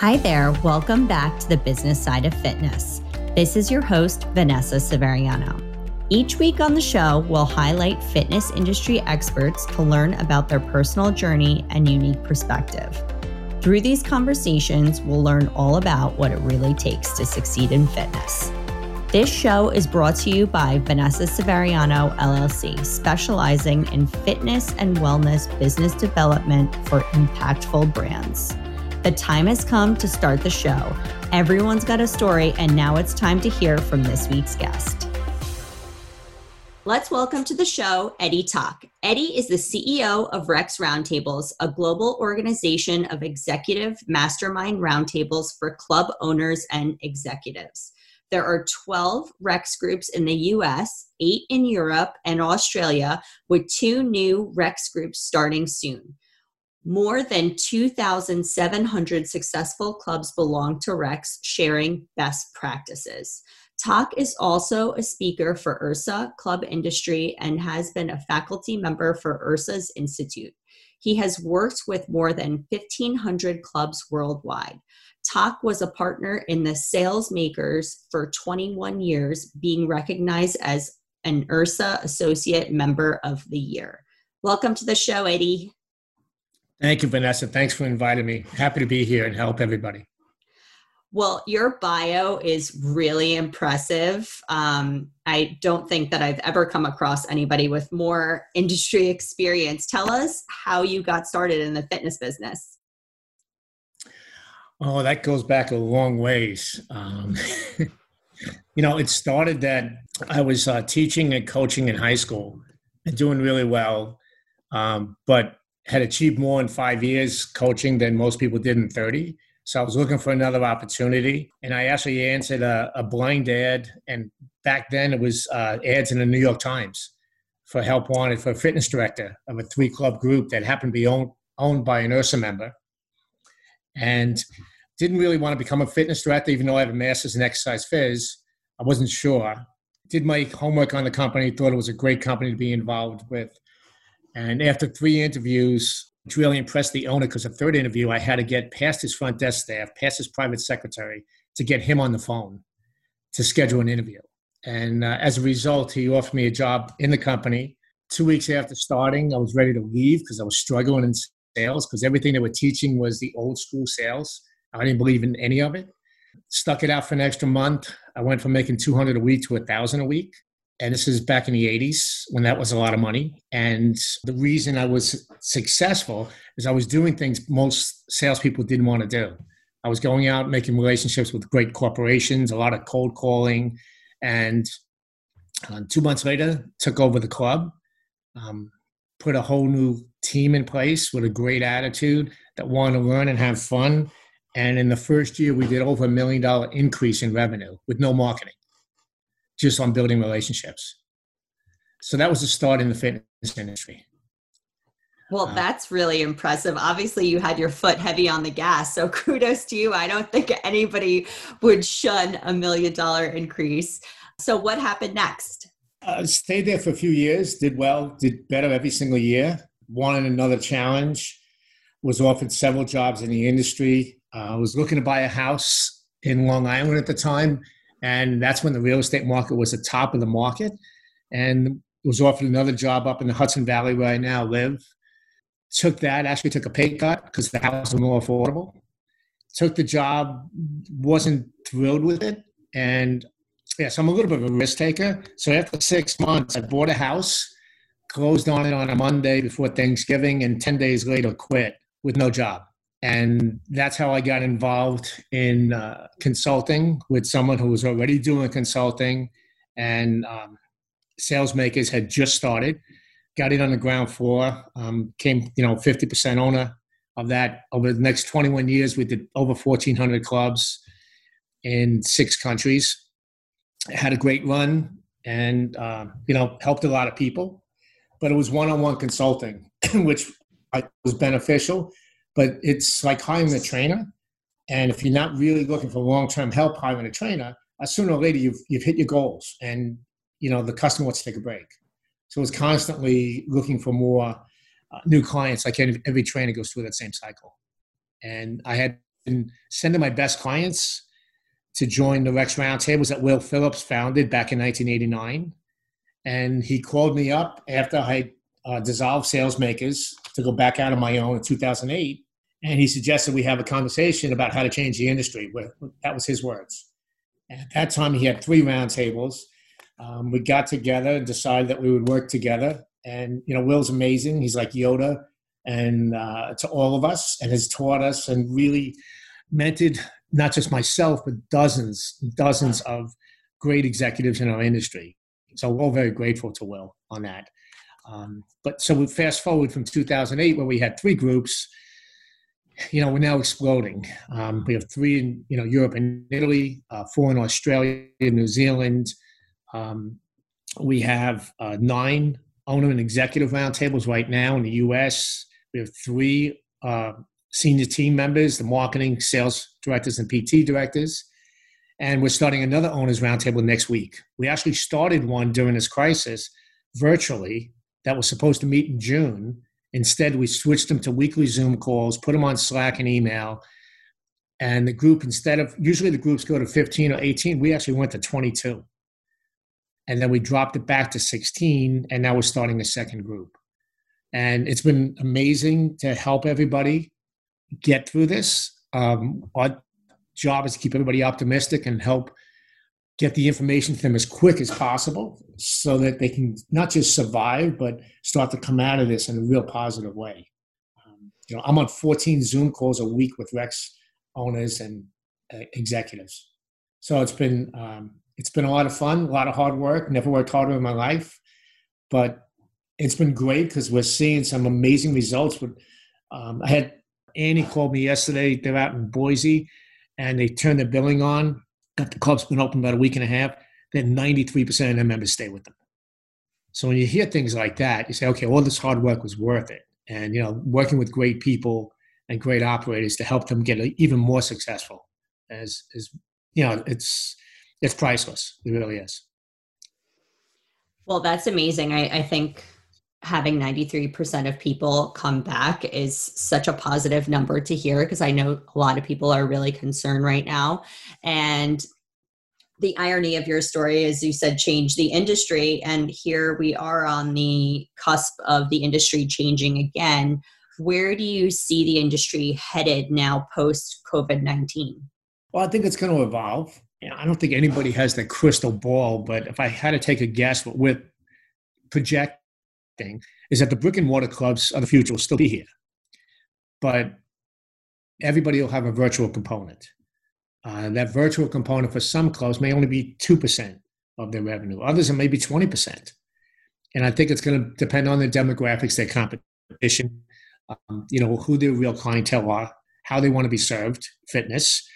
Hi there. Welcome back to the business side of fitness. This is your host, Vanessa Severiano. Each week on the show, we'll highlight fitness industry experts to learn about their personal journey and unique perspective. Through these conversations, we'll learn all about what it really takes to succeed in fitness. This show is brought to you by Vanessa Severiano LLC, specializing in fitness and wellness business development for impactful brands. The time has come to start the show. Everyone's got a story, and now it's time to hear from this week's guest. Let's welcome to the show Eddie Tock. Eddie is the CEO of Rex Roundtables, a global organization of executive mastermind roundtables for club owners and executives. There are 12 Rex groups in the US, eight in Europe and Australia, with two new Rex groups starting soon. More than 2,700 successful clubs belong to Rex, sharing best practices. Tock is also a speaker for IHRSA Club Industry and has been a faculty member for IHRSA's Institute. He has worked with more than 1,500 clubs worldwide. Tock was a partner in the Sales Makers for 21 years, being recognized as an IHRSA Associate Member of the Year. Welcome to the show, Eddie. Thank you, Vanessa. Thanks for inviting me. Happy to be here and help everybody. Well, your bio is really impressive. Um, I don't think that I've ever come across anybody with more industry experience. Tell us how you got started in the fitness business. Oh, that goes back a long ways. Um, you know, it started that I was uh, teaching and coaching in high school and doing really well. Um, but had achieved more in five years coaching than most people did in 30. So I was looking for another opportunity. And I actually answered a, a blind ad. And back then it was uh, ads in the New York Times for help wanted for a fitness director of a three club group that happened to be owned, owned by an IHRSA member. And didn't really want to become a fitness director, even though I have a master's in exercise phys. I wasn't sure. Did my homework on the company, thought it was a great company to be involved with. And after three interviews, which really impressed the owner because the third interview, I had to get past his front desk staff, past his private secretary to get him on the phone to schedule an interview. And uh, as a result, he offered me a job in the company. Two weeks after starting, I was ready to leave because I was struggling in sales because everything they were teaching was the old school sales. I didn't believe in any of it. Stuck it out for an extra month. I went from making 200 a week to a thousand a week and this is back in the 80s when that was a lot of money. And the reason I was successful is I was doing things most salespeople didn't want to do. I was going out making relationships with great corporations, a lot of cold calling, and uh, two months later took over the club, um, put a whole new team in place with a great attitude that wanted to learn and have fun. And in the first year, we did over a million dollar increase in revenue with no marketing just on building relationships. So that was the start in the fitness industry. Well, uh, that's really impressive. Obviously, you had your foot heavy on the gas. So kudos to you. I don't think anybody would shun a million dollar increase. So, what happened next? I uh, stayed there for a few years, did well, did better every single year, wanted another challenge, was offered several jobs in the industry. Uh, I uh, was looking to buy a house in Long Island at the time and that's when the real estate market was the top of the market. And was offered another job up in the Hudson Valley where I now live. Took that, actually took a pay cut because the house was more affordable. Took the job, wasn't thrilled with it. And yeah, so I'm a little bit of a risk taker. So after six months, I bought a house, closed on it on a Monday before Thanksgiving, and 10 days later quit with no job and that's how I got involved in uh, consulting with someone who was already doing consulting, and um, Sales Makers had just started. Got it on the ground floor. Um, came, you know, fifty percent owner of that. Over the next twenty-one years, we did over fourteen hundred clubs in six countries. Had a great run, and uh, you know, helped a lot of people. But it was one-on-one consulting, which was beneficial but it's like hiring a trainer. And if you're not really looking for long-term help hiring a trainer, uh, sooner or later you've, you've hit your goals and you know the customer wants to take a break. So it's constantly looking for more uh, new clients. Like every, every trainer goes through that same cycle. And I had been sending my best clients to join the Rex Roundtables that Will Phillips founded back in 1989. And he called me up after I uh, dissolved Salesmakers to go back out on my own in 2008. And he suggested we have a conversation about how to change the industry. That was his words. At that time, he had three roundtables. Um, we got together and decided that we would work together. And, you know, Will's amazing. He's like Yoda and uh, to all of us and has taught us and really mentored not just myself, but dozens, dozens of great executives in our industry. So we're all very grateful to Will on that. Um, but so we fast forward from 2008, where we had three groups. You know, we're now exploding. Um, we have three in you know Europe and Italy, uh, four in Australia, and New Zealand. Um, we have uh, nine owner and executive roundtables right now in the U.S. We have three uh, senior team members, the marketing, sales directors, and PT directors. And we're starting another owners roundtable next week. We actually started one during this crisis virtually that was supposed to meet in June. Instead, we switched them to weekly Zoom calls, put them on Slack and email. And the group, instead of usually the groups go to 15 or 18, we actually went to 22. And then we dropped it back to 16, and now we're starting a second group. And it's been amazing to help everybody get through this. Um, our job is to keep everybody optimistic and help get the information to them as quick as possible so that they can not just survive but start to come out of this in a real positive way um, you know i'm on 14 zoom calls a week with rex owners and uh, executives so it's been um, it's been a lot of fun a lot of hard work never worked harder in my life but it's been great because we're seeing some amazing results but um, i had Annie called me yesterday. They're out in Boise, and they turned the billing on. Got the club's been open about a week and a half. Then 93% of their members stay with them. So when you hear things like that, you say, okay, all this hard work was worth it. And you know, working with great people and great operators to help them get even more successful, as is you know, it's it's priceless. It really is. Well, that's amazing. I, I think having 93% of people come back is such a positive number to hear because I know a lot of people are really concerned right now. And the irony of your story is you said change the industry, and here we are on the cusp of the industry changing again. Where do you see the industry headed now post COVID 19? Well, I think it's going to evolve. I don't think anybody has the crystal ball, but if I had to take a guess, with project thing is that the brick and mortar clubs of the future will still be here, but everybody will have a virtual component. Uh, that virtual component for some clubs may only be 2% of their revenue. Others are maybe 20%. And I think it's going to depend on the demographics, their competition, um, you know, who their real clientele are, how they want to be served, fitness,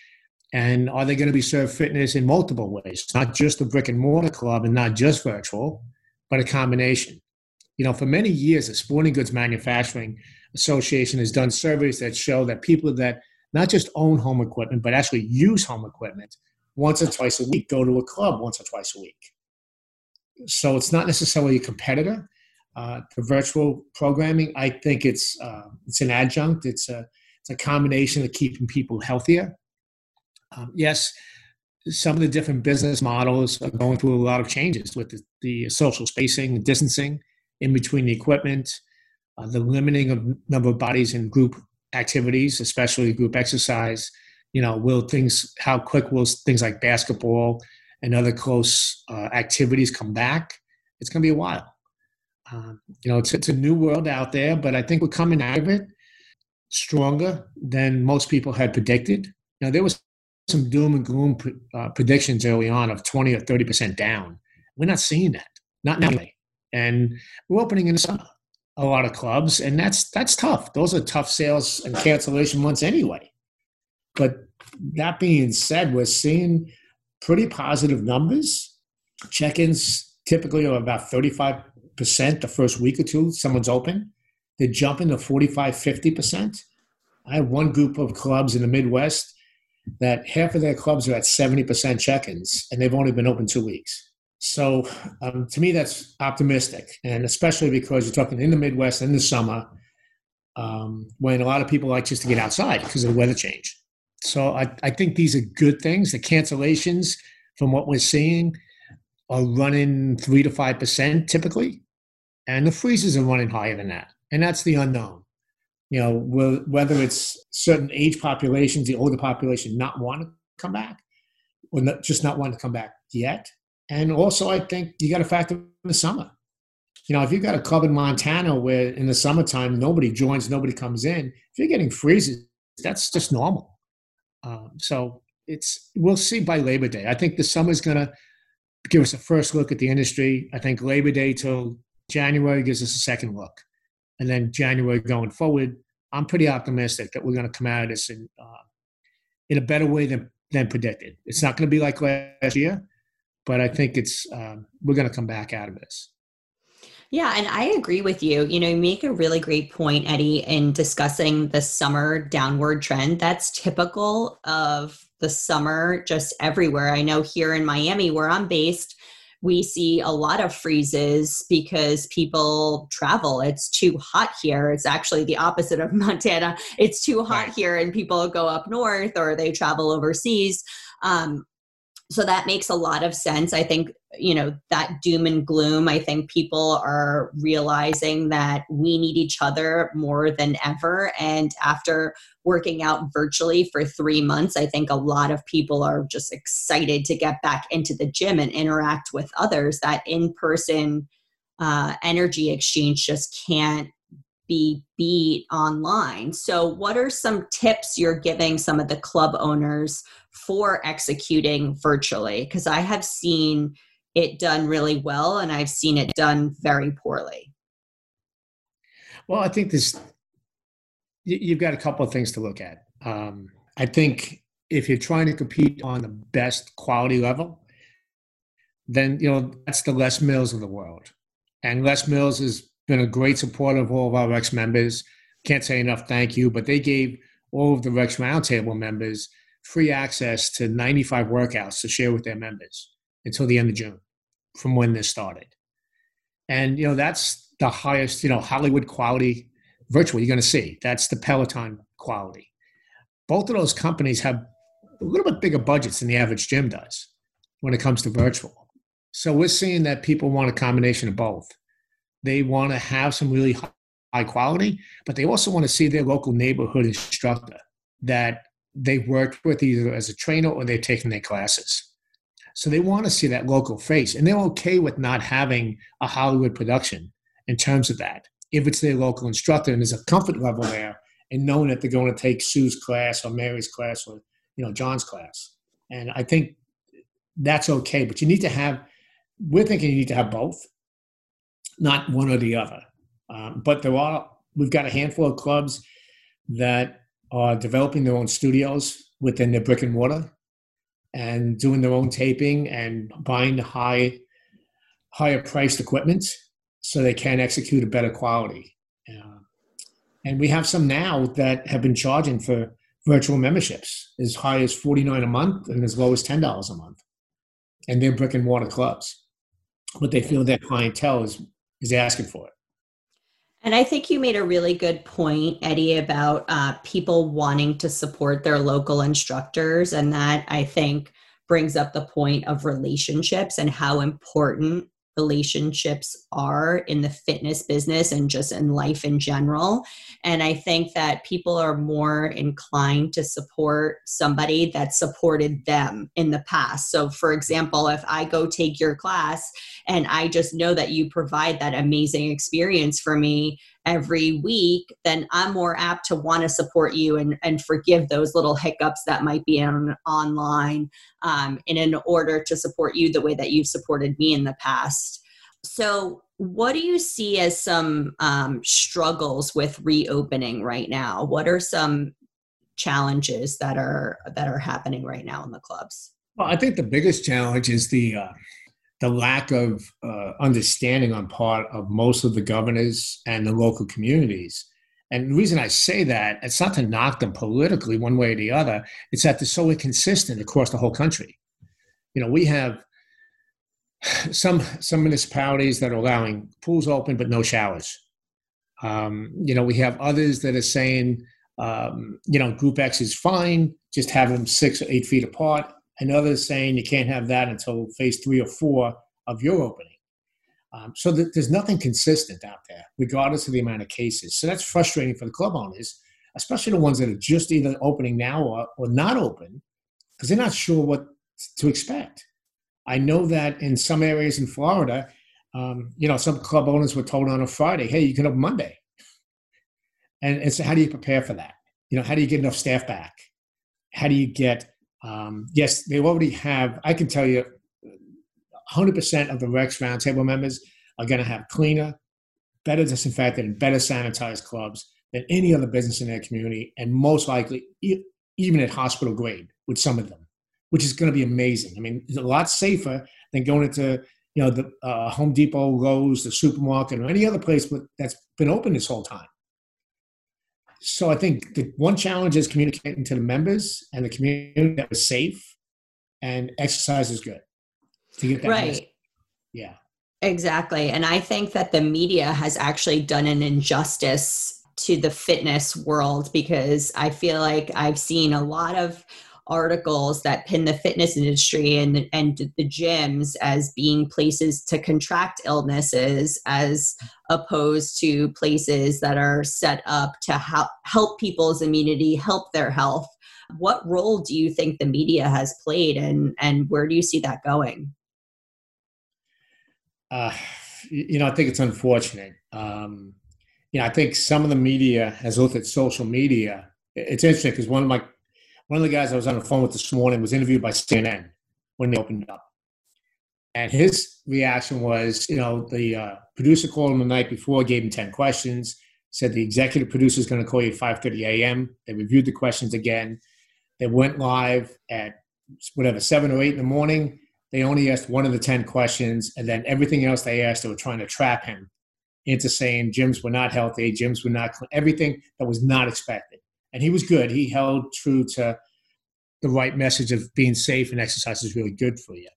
and are they going to be served fitness in multiple ways? Not just a brick and mortar club and not just virtual, but a combination. You know, for many years, the Sporting Goods Manufacturing Association has done surveys that show that people that not just own home equipment, but actually use home equipment once or twice a week go to a club once or twice a week. So it's not necessarily a competitor. Uh, for virtual programming, I think it's uh, it's an adjunct. It's a it's a combination of keeping people healthier. Um, yes, some of the different business models are going through a lot of changes with the, the social spacing, distancing in between the equipment, uh, the limiting of number of bodies in group activities, especially group exercise. You know, will things how quick will things like basketball and other close uh, activities come back? It's going to be a while. Um, you know, it's, it's a new world out there, but I think we're coming out of it stronger than most people had predicted. Now, there was some doom and gloom uh, predictions early on of 20 or 30 percent down. We're not seeing that, not now and we're opening in the summer a lot of clubs, and that's that's tough. Those are tough sales and cancellation months anyway. But that being said, we're seeing pretty positive numbers. Check-ins typically are about 35% the first week or two someone's open. They're jumping to 45, 50%. I have one group of clubs in the Midwest that half of their clubs are at 70% check-ins, and they've only been open two weeks. So um, to me, that's optimistic, and especially because you're talking in the Midwest in the summer, um, when a lot of people like just to get outside because of the weather change. so I, I think these are good things. The cancellations, from what we're seeing, are running three to five percent typically, and the freezes are running higher than that, and that's the unknown. You know, whether it's certain age populations, the older population, not want to come back, or not, just not want to come back yet. And also, I think you got to factor in the summer. You know, if you've got a club in Montana where in the summertime nobody joins, nobody comes in, if you're getting freezes, that's just normal. Um, so it's we'll see by Labor Day. I think the summer's going to give us a first look at the industry. I think Labor Day till January gives us a second look, and then January going forward, I'm pretty optimistic that we're going to come out of this in uh, in a better way than than predicted. It's not going to be like last year, but I think it's um, we're going to come back out of this. Yeah, and I agree with you. You know, you make a really great point, Eddie, in discussing the summer downward trend. That's typical of the summer just everywhere. I know here in Miami, where I'm based, we see a lot of freezes because people travel. It's too hot here. It's actually the opposite of Montana. It's too hot right. here, and people go up north or they travel overseas. Um, so that makes a lot of sense. I think you know that doom and gloom i think people are realizing that we need each other more than ever. And after working out virtually for 3 months i think a lot of people are just excited to get back into the gym and interact with others. That in person uh, energy exchange just can't be beat online. So, what are some tips you're giving some of the club owners for executing virtually? Because I have seen it done really well and I've seen it done very poorly. Well, I think this, you've got a couple of things to look at. Um, I think if you're trying to compete on the best quality level, then you know that's the Les Mills of the world, and Les Mills is been a great supporter of all of our Rex members. Can't say enough thank you, but they gave all of the Rex Roundtable members free access to 95 workouts to share with their members until the end of June from when this started. And, you know, that's the highest, you know, Hollywood quality virtual you're going to see. That's the Peloton quality. Both of those companies have a little bit bigger budgets than the average gym does when it comes to virtual. So we're seeing that people want a combination of both. They want to have some really high quality, but they also want to see their local neighborhood instructor that they've worked with either as a trainer or they've taken their classes. So they want to see that local face, and they're okay with not having a Hollywood production in terms of that. If it's their local instructor and there's a comfort level there, and knowing that they're going to take Sue's class or Mary's class or you know John's class, and I think that's okay. But you need to have. We're thinking you need to have both, not one or the other. Um, but there are we've got a handful of clubs that are developing their own studios within their brick and mortar and doing their own taping and buying high higher priced equipment so they can execute a better quality. Uh, and we have some now that have been charging for virtual memberships as high as 49 a month and as low as $10 a month. And they're brick and mortar clubs. But they feel their clientele is is asking for it. And I think you made a really good point, Eddie, about uh, people wanting to support their local instructors. And that I think brings up the point of relationships and how important relationships are in the fitness business and just in life in general. And I think that people are more inclined to support somebody that supported them in the past. So, for example, if I go take your class and I just know that you provide that amazing experience for me every week, then I'm more apt to want to support you and, and forgive those little hiccups that might be on online um, and in order to support you the way that you've supported me in the past. So, what do you see as some um, struggles with reopening right now? What are some challenges that are that are happening right now in the clubs? Well, I think the biggest challenge is the uh, the lack of uh, understanding on part of most of the governors and the local communities. And the reason I say that, it's not to knock them politically one way or the other, it's that they're so inconsistent across the whole country. You know, we have some some municipalities that are allowing pools open but no showers. Um, you know, we have others that are saying um, you know, Group X is fine, just have them six or eight feet apart. And others saying you can't have that until phase three or four of your opening. Um, so th- there's nothing consistent out there, regardless of the amount of cases. So that's frustrating for the club owners, especially the ones that are just either opening now or, or not open, because they're not sure what to expect. I know that in some areas in Florida, um, you know, some club owners were told on a Friday, "Hey, you can open Monday," and, and so how do you prepare for that? You know, how do you get enough staff back? How do you get? Um, yes, they already have. I can tell you, 100% of the Rex Roundtable members are going to have cleaner, better disinfected, and better sanitized clubs than any other business in their community, and most likely even at hospital grade with some of them, which is going to be amazing. I mean, it's a lot safer than going into you know the uh, Home Depot, Lowe's, the supermarket, or any other place that's been open this whole time. So I think the one challenge is communicating to the members and the community that was safe, and exercise is good to get that right. Message. Yeah. Exactly. And I think that the media has actually done an injustice to the fitness world because I feel like I've seen a lot of articles that pin the fitness industry and and the gyms as being places to contract illnesses as opposed to places that are set up to help help people's immunity, help their health. What role do you think the media has played and and where do you see that going? Uh, you know, I think it's unfortunate. Um, you know, I think some of the media has looked at social media. It's interesting because one of my one of the guys I was on the phone with this morning was interviewed by CNN when they opened up, and his reaction was, you know, the uh, producer called him the night before, gave him ten questions, said the executive producer is going to call you at five thirty a.m. They reviewed the questions again. They went live at whatever seven or eight in the morning they only asked one of the 10 questions, and then everything else they asked, they were trying to trap him into saying gyms were not healthy, gyms were not clean, everything that was not expected. And he was good. He held true to the right message of being safe and exercise is really good for you.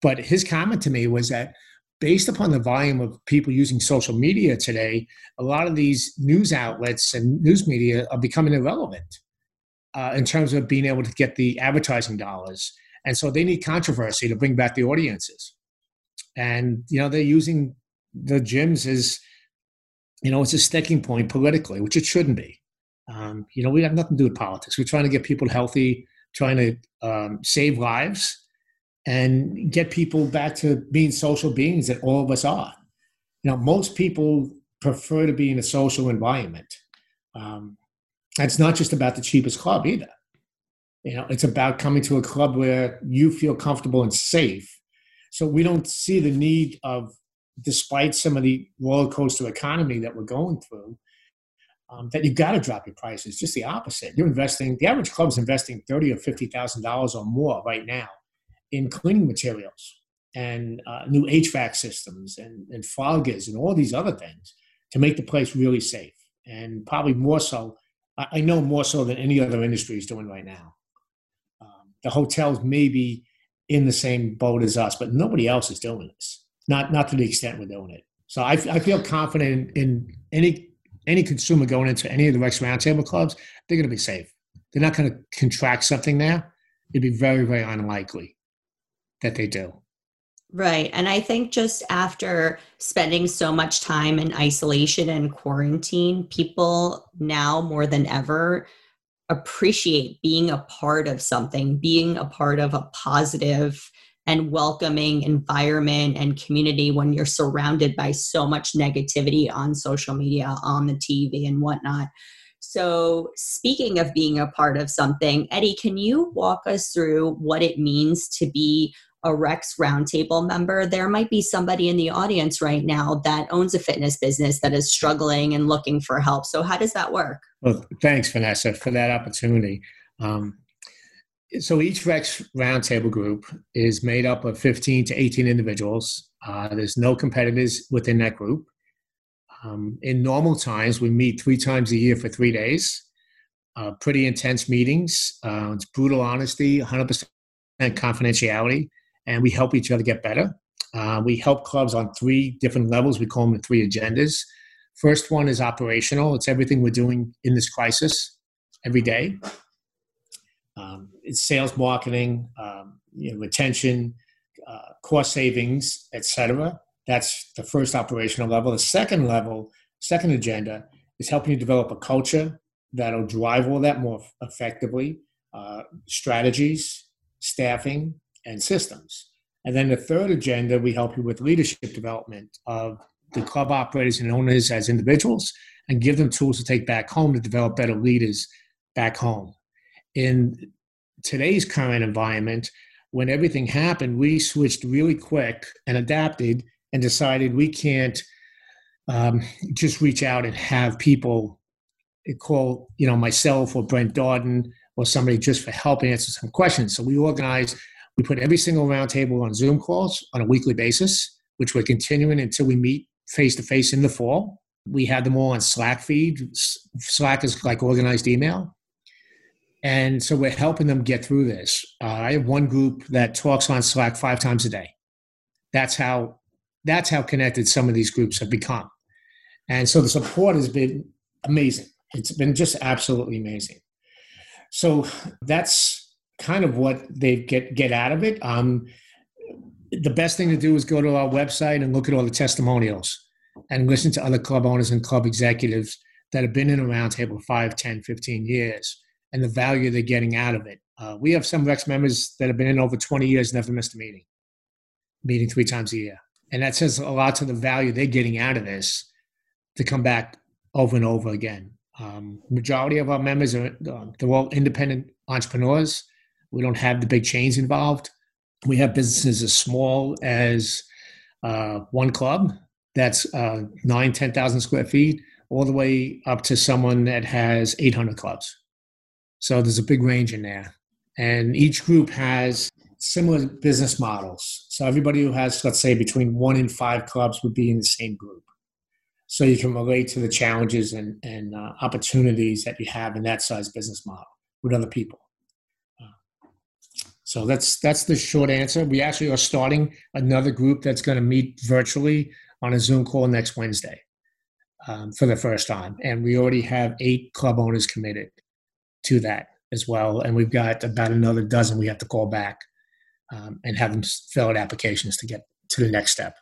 But his comment to me was that based upon the volume of people using social media today, a lot of these news outlets and news media are becoming irrelevant uh, in terms of being able to get the advertising dollars. And so they need controversy to bring back the audiences. And, you know, they're using the gyms as, you know, it's a sticking point politically, which it shouldn't be. Um, you know, we have nothing to do with politics. We're trying to get people healthy, trying to um, save lives, and get people back to being social beings that all of us are. You know, most people prefer to be in a social environment. Um, it's not just about the cheapest club either. You know, it's about coming to a club where you feel comfortable and safe. So we don't see the need of, despite some of the roller coaster economy that we're going through, um, that you've got to drop your prices. Just the opposite. You're investing. The average club is investing thirty or fifty thousand dollars or more right now in cleaning materials and uh, new HVAC systems and, and foggers and all these other things to make the place really safe. And probably more so, I know more so than any other industry is doing right now the hotels may be in the same boat as us, but nobody else is doing this. Not not to the extent we're doing it. So I, I feel confident in, in any any consumer going into any of the Rex Roundtable clubs, they're going to be safe. They're not going to contract something there. It'd be very very unlikely that they do. Right. And I think just after spending so much time in isolation and quarantine, people now more than ever appreciate being a part of something, being a part of a positive and welcoming environment and community when you're surrounded by so much negativity on social media, on the TV, and whatnot. So, speaking of being a part of something, Eddie, can you walk us through what it means to be a Rex Roundtable member, there might be somebody in the audience right now that owns a fitness business that is struggling and looking for help. So, how does that work? Well, thanks, Vanessa, for that opportunity. Um, so, each Rex Roundtable group is made up of 15 to 18 individuals. Uh, there's no competitors within that group. Um, in normal times, we meet three times a year for three days. Uh, pretty intense meetings. Uh, it's brutal honesty, 100% confidentiality and we help each other get better. Uh, we help clubs on three different levels. We call them the three agendas. First one is operational. It's everything we're doing in this crisis. every day. Um, it's sales, marketing, um, you know, retention, uh, cost savings, etc. That's the first operational level. The second level, second agenda, is helping you develop a culture that'll drive all that more effectively, uh, strategies, staffing, and systems. And then the third agenda, we help you with leadership development of the club operators and owners as individuals and give them tools to take back home to develop better leaders back home. In today's current environment, when everything happened, we switched really quick and adapted and decided we can't um, just reach out and have people call, you know, myself or Brent Darden or somebody just for help answer some questions. So we organized, we put every single roundtable on Zoom calls on a weekly basis, which we're continuing until we meet face to face in the fall. We had them all on Slack feed. Slack is like organized email. And so we're helping them get through this. Uh, I have one group that talks on Slack five times a day. That's how that's how connected some of these groups have become. And so the support has been amazing. It's been just absolutely amazing. So that's kind of what they get get out of it. Um, the best thing to do is go to our website and look at all the testimonials and listen to other club owners and club executives that have been in a roundtable 5, 10, 15 years and the value they're getting out of it. Uh, we have some Rex members that have been in over 20 years, never missed a meeting, meeting three times a year. And that says a lot to the value they're getting out of this to come back over and over again. Um, majority of our members are uh, they're all independent entrepreneurs. We don't have the big chains involved. We have businesses as small as uh, one club that's uh, nine, 10,000 square feet, all the way up to someone that has 800 clubs. So there's a big range in there. And each group has similar business models. So everybody who has, let's say, between one and five clubs would be in the same group. So you can relate to the challenges and, and uh, opportunities that you have in that size business model with other people. So that's that's the short answer. We actually are starting another group that's going to meet virtually on a Zoom call next Wednesday um, for the first time, and we already have eight club owners committed to that as well, and we've got about another dozen we have to call back um, and have them fill out applications to get to the next step.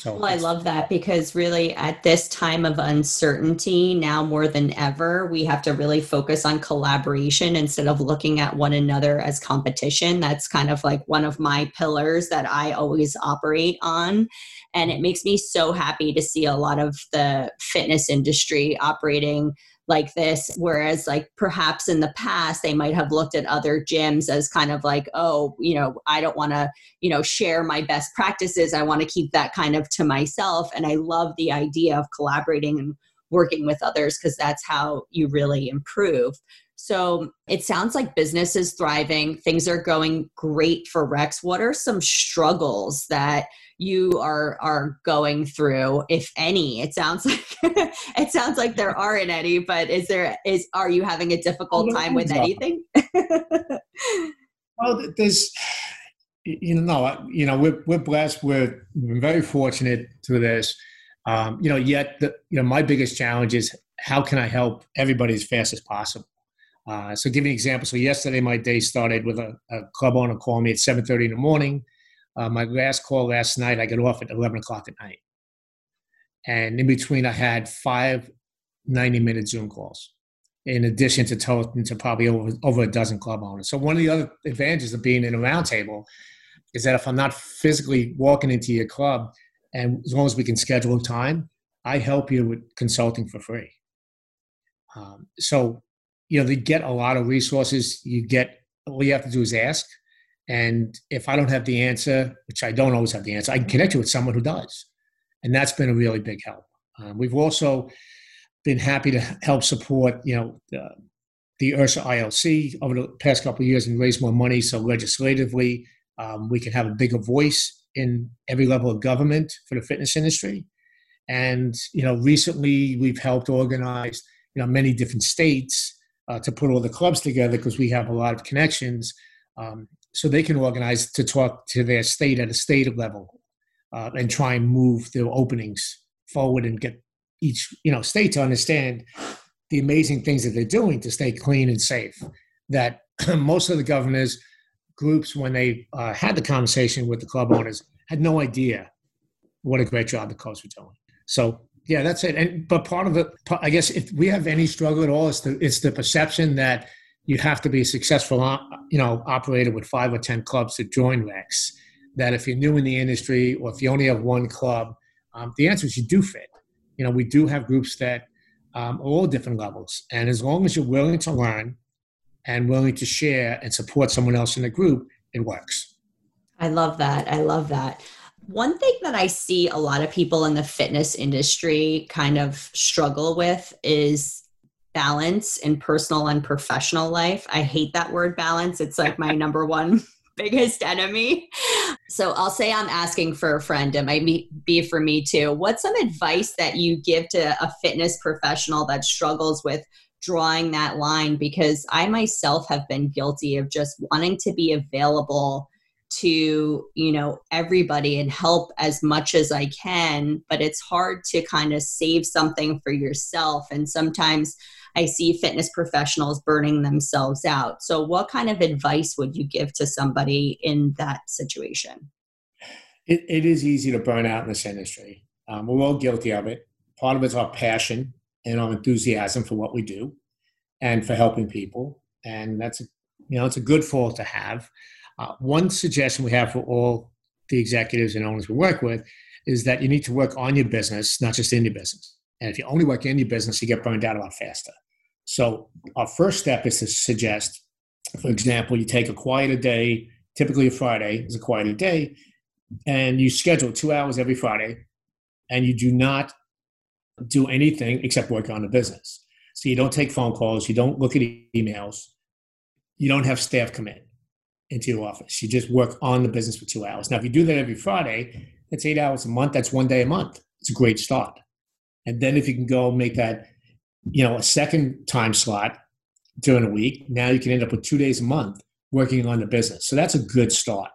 So well, I love that because really at this time of uncertainty, now more than ever, we have to really focus on collaboration instead of looking at one another as competition. That's kind of like one of my pillars that I always operate on. And it makes me so happy to see a lot of the fitness industry operating like this whereas like perhaps in the past they might have looked at other gyms as kind of like oh you know i don't want to you know share my best practices. I want to keep that kind of to myself. And i love the idea of collaborating and working with others because that's how you really improve so it sounds like business is thriving. Things are going great for rex. What are some struggles that you are are going through if any? It sounds like it sounds like there aren't any but is there is are you having a difficult time with anything? Well there's you know you know we're, we're blessed. We're, we're very fortunate through this. Um, you know yet the, you know my biggest challenge is how can i help everybody as fast as possible uh, so give you an example so yesterday my day started with a, a club owner calling me at 7.30 in the morning uh, my last call last night, I got off at 11 o'clock at night. And in between, I had five 90 minute Zoom calls, in addition to talking to probably over, over a dozen club owners. So, one of the other advantages of being in a roundtable is that if I'm not physically walking into your club, and as long as we can schedule time, I help you with consulting for free. Um, so, you know, they get a lot of resources. You get, all you have to do is ask and if I don't have the answer, which I don't always have the answer, I can connect you with someone who does. And that's been a really big help. Um, we've also been happy to help support, you know, the, the IHRSA ILC over the past couple of years and raise more money. So legislatively, um, we can have a bigger voice in every level of government for the fitness industry. And you know, recently we've helped organize, you know, many different states uh, to put all the clubs together because we have a lot of connections. Um, so they can organize to talk to their state at a state level uh, and try and move their openings forward and get each you know state to understand the amazing things that they're doing to stay clean and safe. That most of the governors groups, when they uh, had the conversation with the club owners, had no idea what a great job the clubs were doing. So yeah, that's it. And but part of it, I guess, if we have any struggle at all, it's the it's the perception that you have to be a successful, uh, you know, operator with five or ten clubs to join Rex. That if you're new in the industry or if you only have one club, um, the answer is you do fit. You know, we do have groups that um, are all different levels, and as long as you're willing to learn and willing to share and support someone else in the group, it works. I love that. I love that. One thing that I see a lot of people in the fitness industry kind of struggle with is balance in personal and professional life. I hate that word balance. It's like my number one biggest enemy. So I'll say I'm asking for a friend. It might be for me too. What's some advice that you give to a fitness professional that struggles with drawing that line? Because I myself have been guilty of just wanting to be available to you know everybody and help as much as i can but it's hard to kind of save something for yourself and sometimes i see fitness professionals burning themselves out. So what kind of advice would you give to somebody in that situation? It, it is easy to burn out in this industry. Um, we're all guilty of it. Part of it's our passion and our enthusiasm for what we do and for helping people and that's a you know it's a good fault to have uh, one suggestion we have for all the executives and owners we work with is that you need to work on your business, not just in your business. And if you only work in your business, you get burned out a lot faster. So, our first step is to suggest, for example, you take a quieter day, typically a Friday is a quieter day, and you schedule two hours every Friday, and you do not do anything except work on the business. So, you don't take phone calls, you don't look at emails, you don't have staff come in into your office. You just work on the business for two hours. Now, if you do that every Friday, that's eight hours a month. That's one day a month. It's a great start. And then if you can go make that, you know, a second time slot during a week, now you can end up with two days a month working on the business. So that's a good start.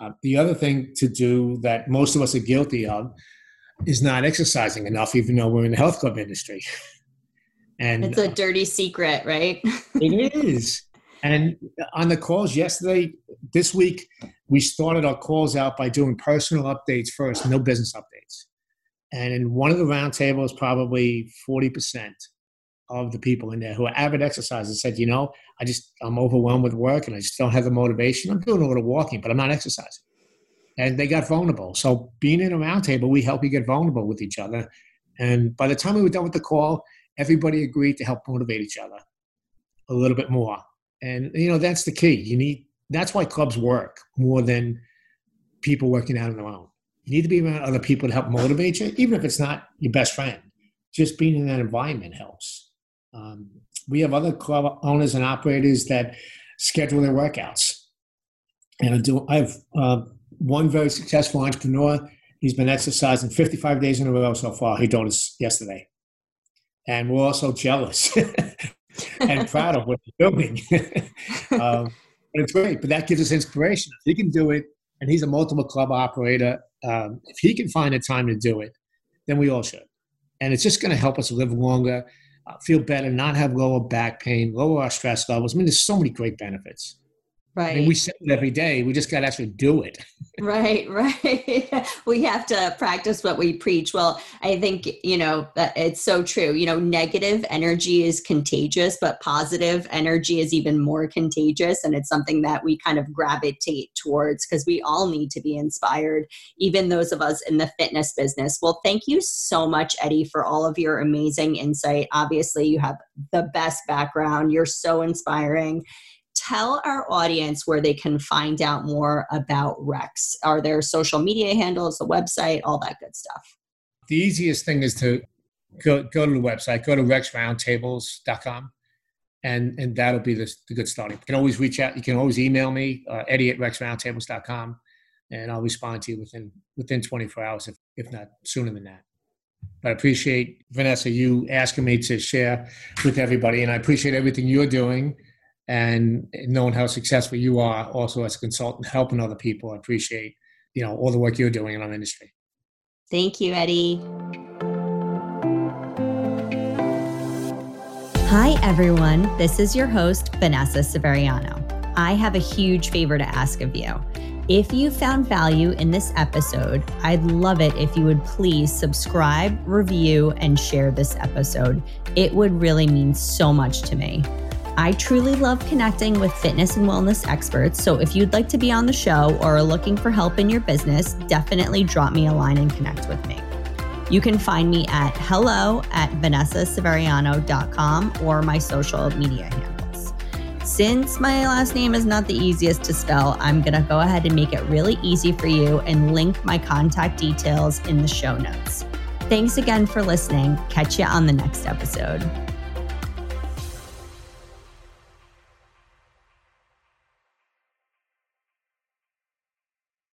Uh, the other thing to do that most of us are guilty of is not exercising enough, even though we're in the health club industry. and it's a dirty secret, right? it is. And on the calls yesterday, this week, we started our calls out by doing personal updates first, no business updates. And in one of the roundtables, probably 40% of the people in there who are avid exercisers said, you know, I just, I'm overwhelmed with work and I just don't have the motivation. I'm doing a little walking, but I'm not exercising. And they got vulnerable. So being in a roundtable, we help you get vulnerable with each other. And by the time we were done with the call, everybody agreed to help motivate each other a little bit more and you know that's the key. You need that's why clubs work more than people working out on their own. You need to be around other people to help motivate you even if it's not your best friend. Just being in that environment helps. Um, we have other club owners and operators that schedule their workouts. And I, do, I have uh, one very successful entrepreneur. He's been exercising 55 days in a row so far. He told us yesterday. And we're also jealous and proud of what he's doing. um, but it's great. But that gives us inspiration. If he can do it, and he's a multiple club operator, um, if he can find the time to do it, then we all should. And it's just going to help us live longer, uh, feel better, not have lower back pain, lower our stress levels. I mean, there's so many great benefits. Right. I mean, we say it every day. We just got to actually do it. right, right. we have to practice what we preach. Well, I think, you know, it's so true. You know, negative energy is contagious, but positive energy is even more contagious. And it's something that we kind of gravitate towards because we all need to be inspired, even those of us in the fitness business. Well, thank you so much, Eddie, for all of your amazing insight. Obviously, you have the best background, you're so inspiring tell our audience where they can find out more about Rex. Are there social media handles, the website, all that good stuff? The easiest thing is to go, go to the website, go to rexroundtables.com, and, and that'll be the, the good starting. You can always reach out. You can always email me, uh, eddie at rexroundtables.com, and I'll respond to you within, within 24 hours, if, if not sooner than that. But I appreciate, Vanessa, you asking me to share with everybody, and I appreciate everything you're doing and knowing how successful you are also as a consultant helping other people i appreciate you know all the work you're doing in our industry thank you eddie Hi, everyone. This is your host, Vanessa Severiano. I have a huge favor to ask of you. If you found value in this episode, I'd love it if you would please subscribe, review, and share this episode. It would really mean so much to me. I truly love connecting with fitness and wellness experts. So if you'd like to be on the show or are looking for help in your business, definitely drop me a line and connect with me. You can find me at hello at vanessaseveriano.com or my social media handles. Since my last name is not the easiest to spell, I'm going to go ahead and make it really easy for you and link my contact details in the show notes. Thanks again for listening. Catch you on the next episode.